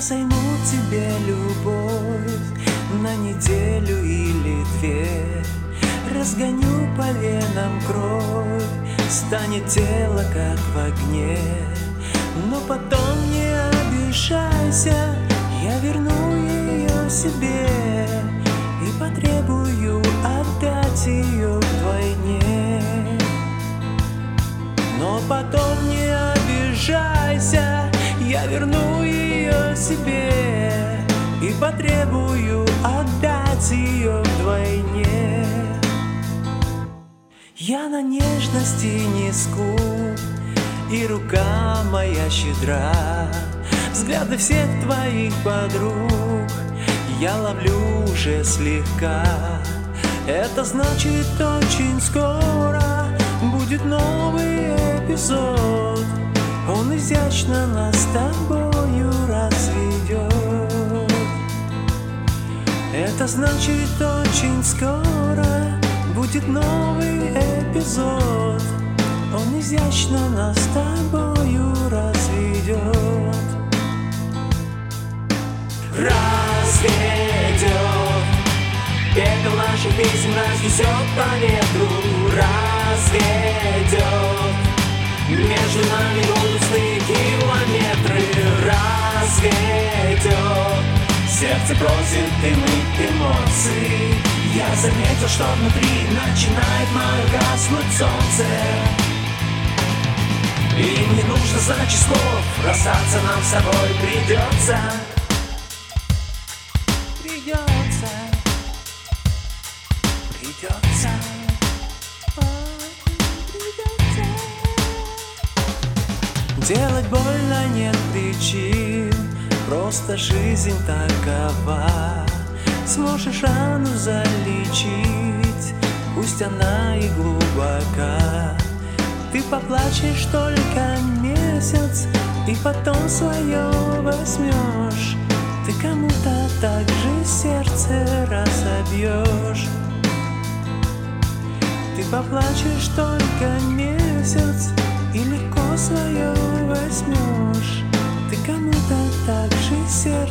займу тебе любовь на неделю или две. Разгоню по венам кровь, станет тело как в огне. Но потом не обижайся, я верну ее себе и потребую отдать ее вдвойне. Но потом потребую отдать ее вдвойне. Я на нежности не скуп, и рука моя щедра. Взгляды всех твоих подруг я ловлю уже слегка. Это значит очень скоро будет новый эпизод. Он изящно нас с тобою значит очень скоро будет новый эпизод. Он изящно нас с тобою разведет. Разведет. Пепел наших писем разнесет по ветру. Разведет. Между нами грустные километры. Разведет Сердце просит иных эмоций Я заметил, что внутри начинает мое гаснуть солнце. И не нужно знать слов Расстаться нам с тобой придется. Придется. Придется. Делать больно нет причин Просто жизнь такова. Сможешь рану залечить Пусть она и глубока. Ты поплачешь только месяц И потом свое возьмешь. Ты кому-то так же сердце разобьешь. Ты поплачешь только сердце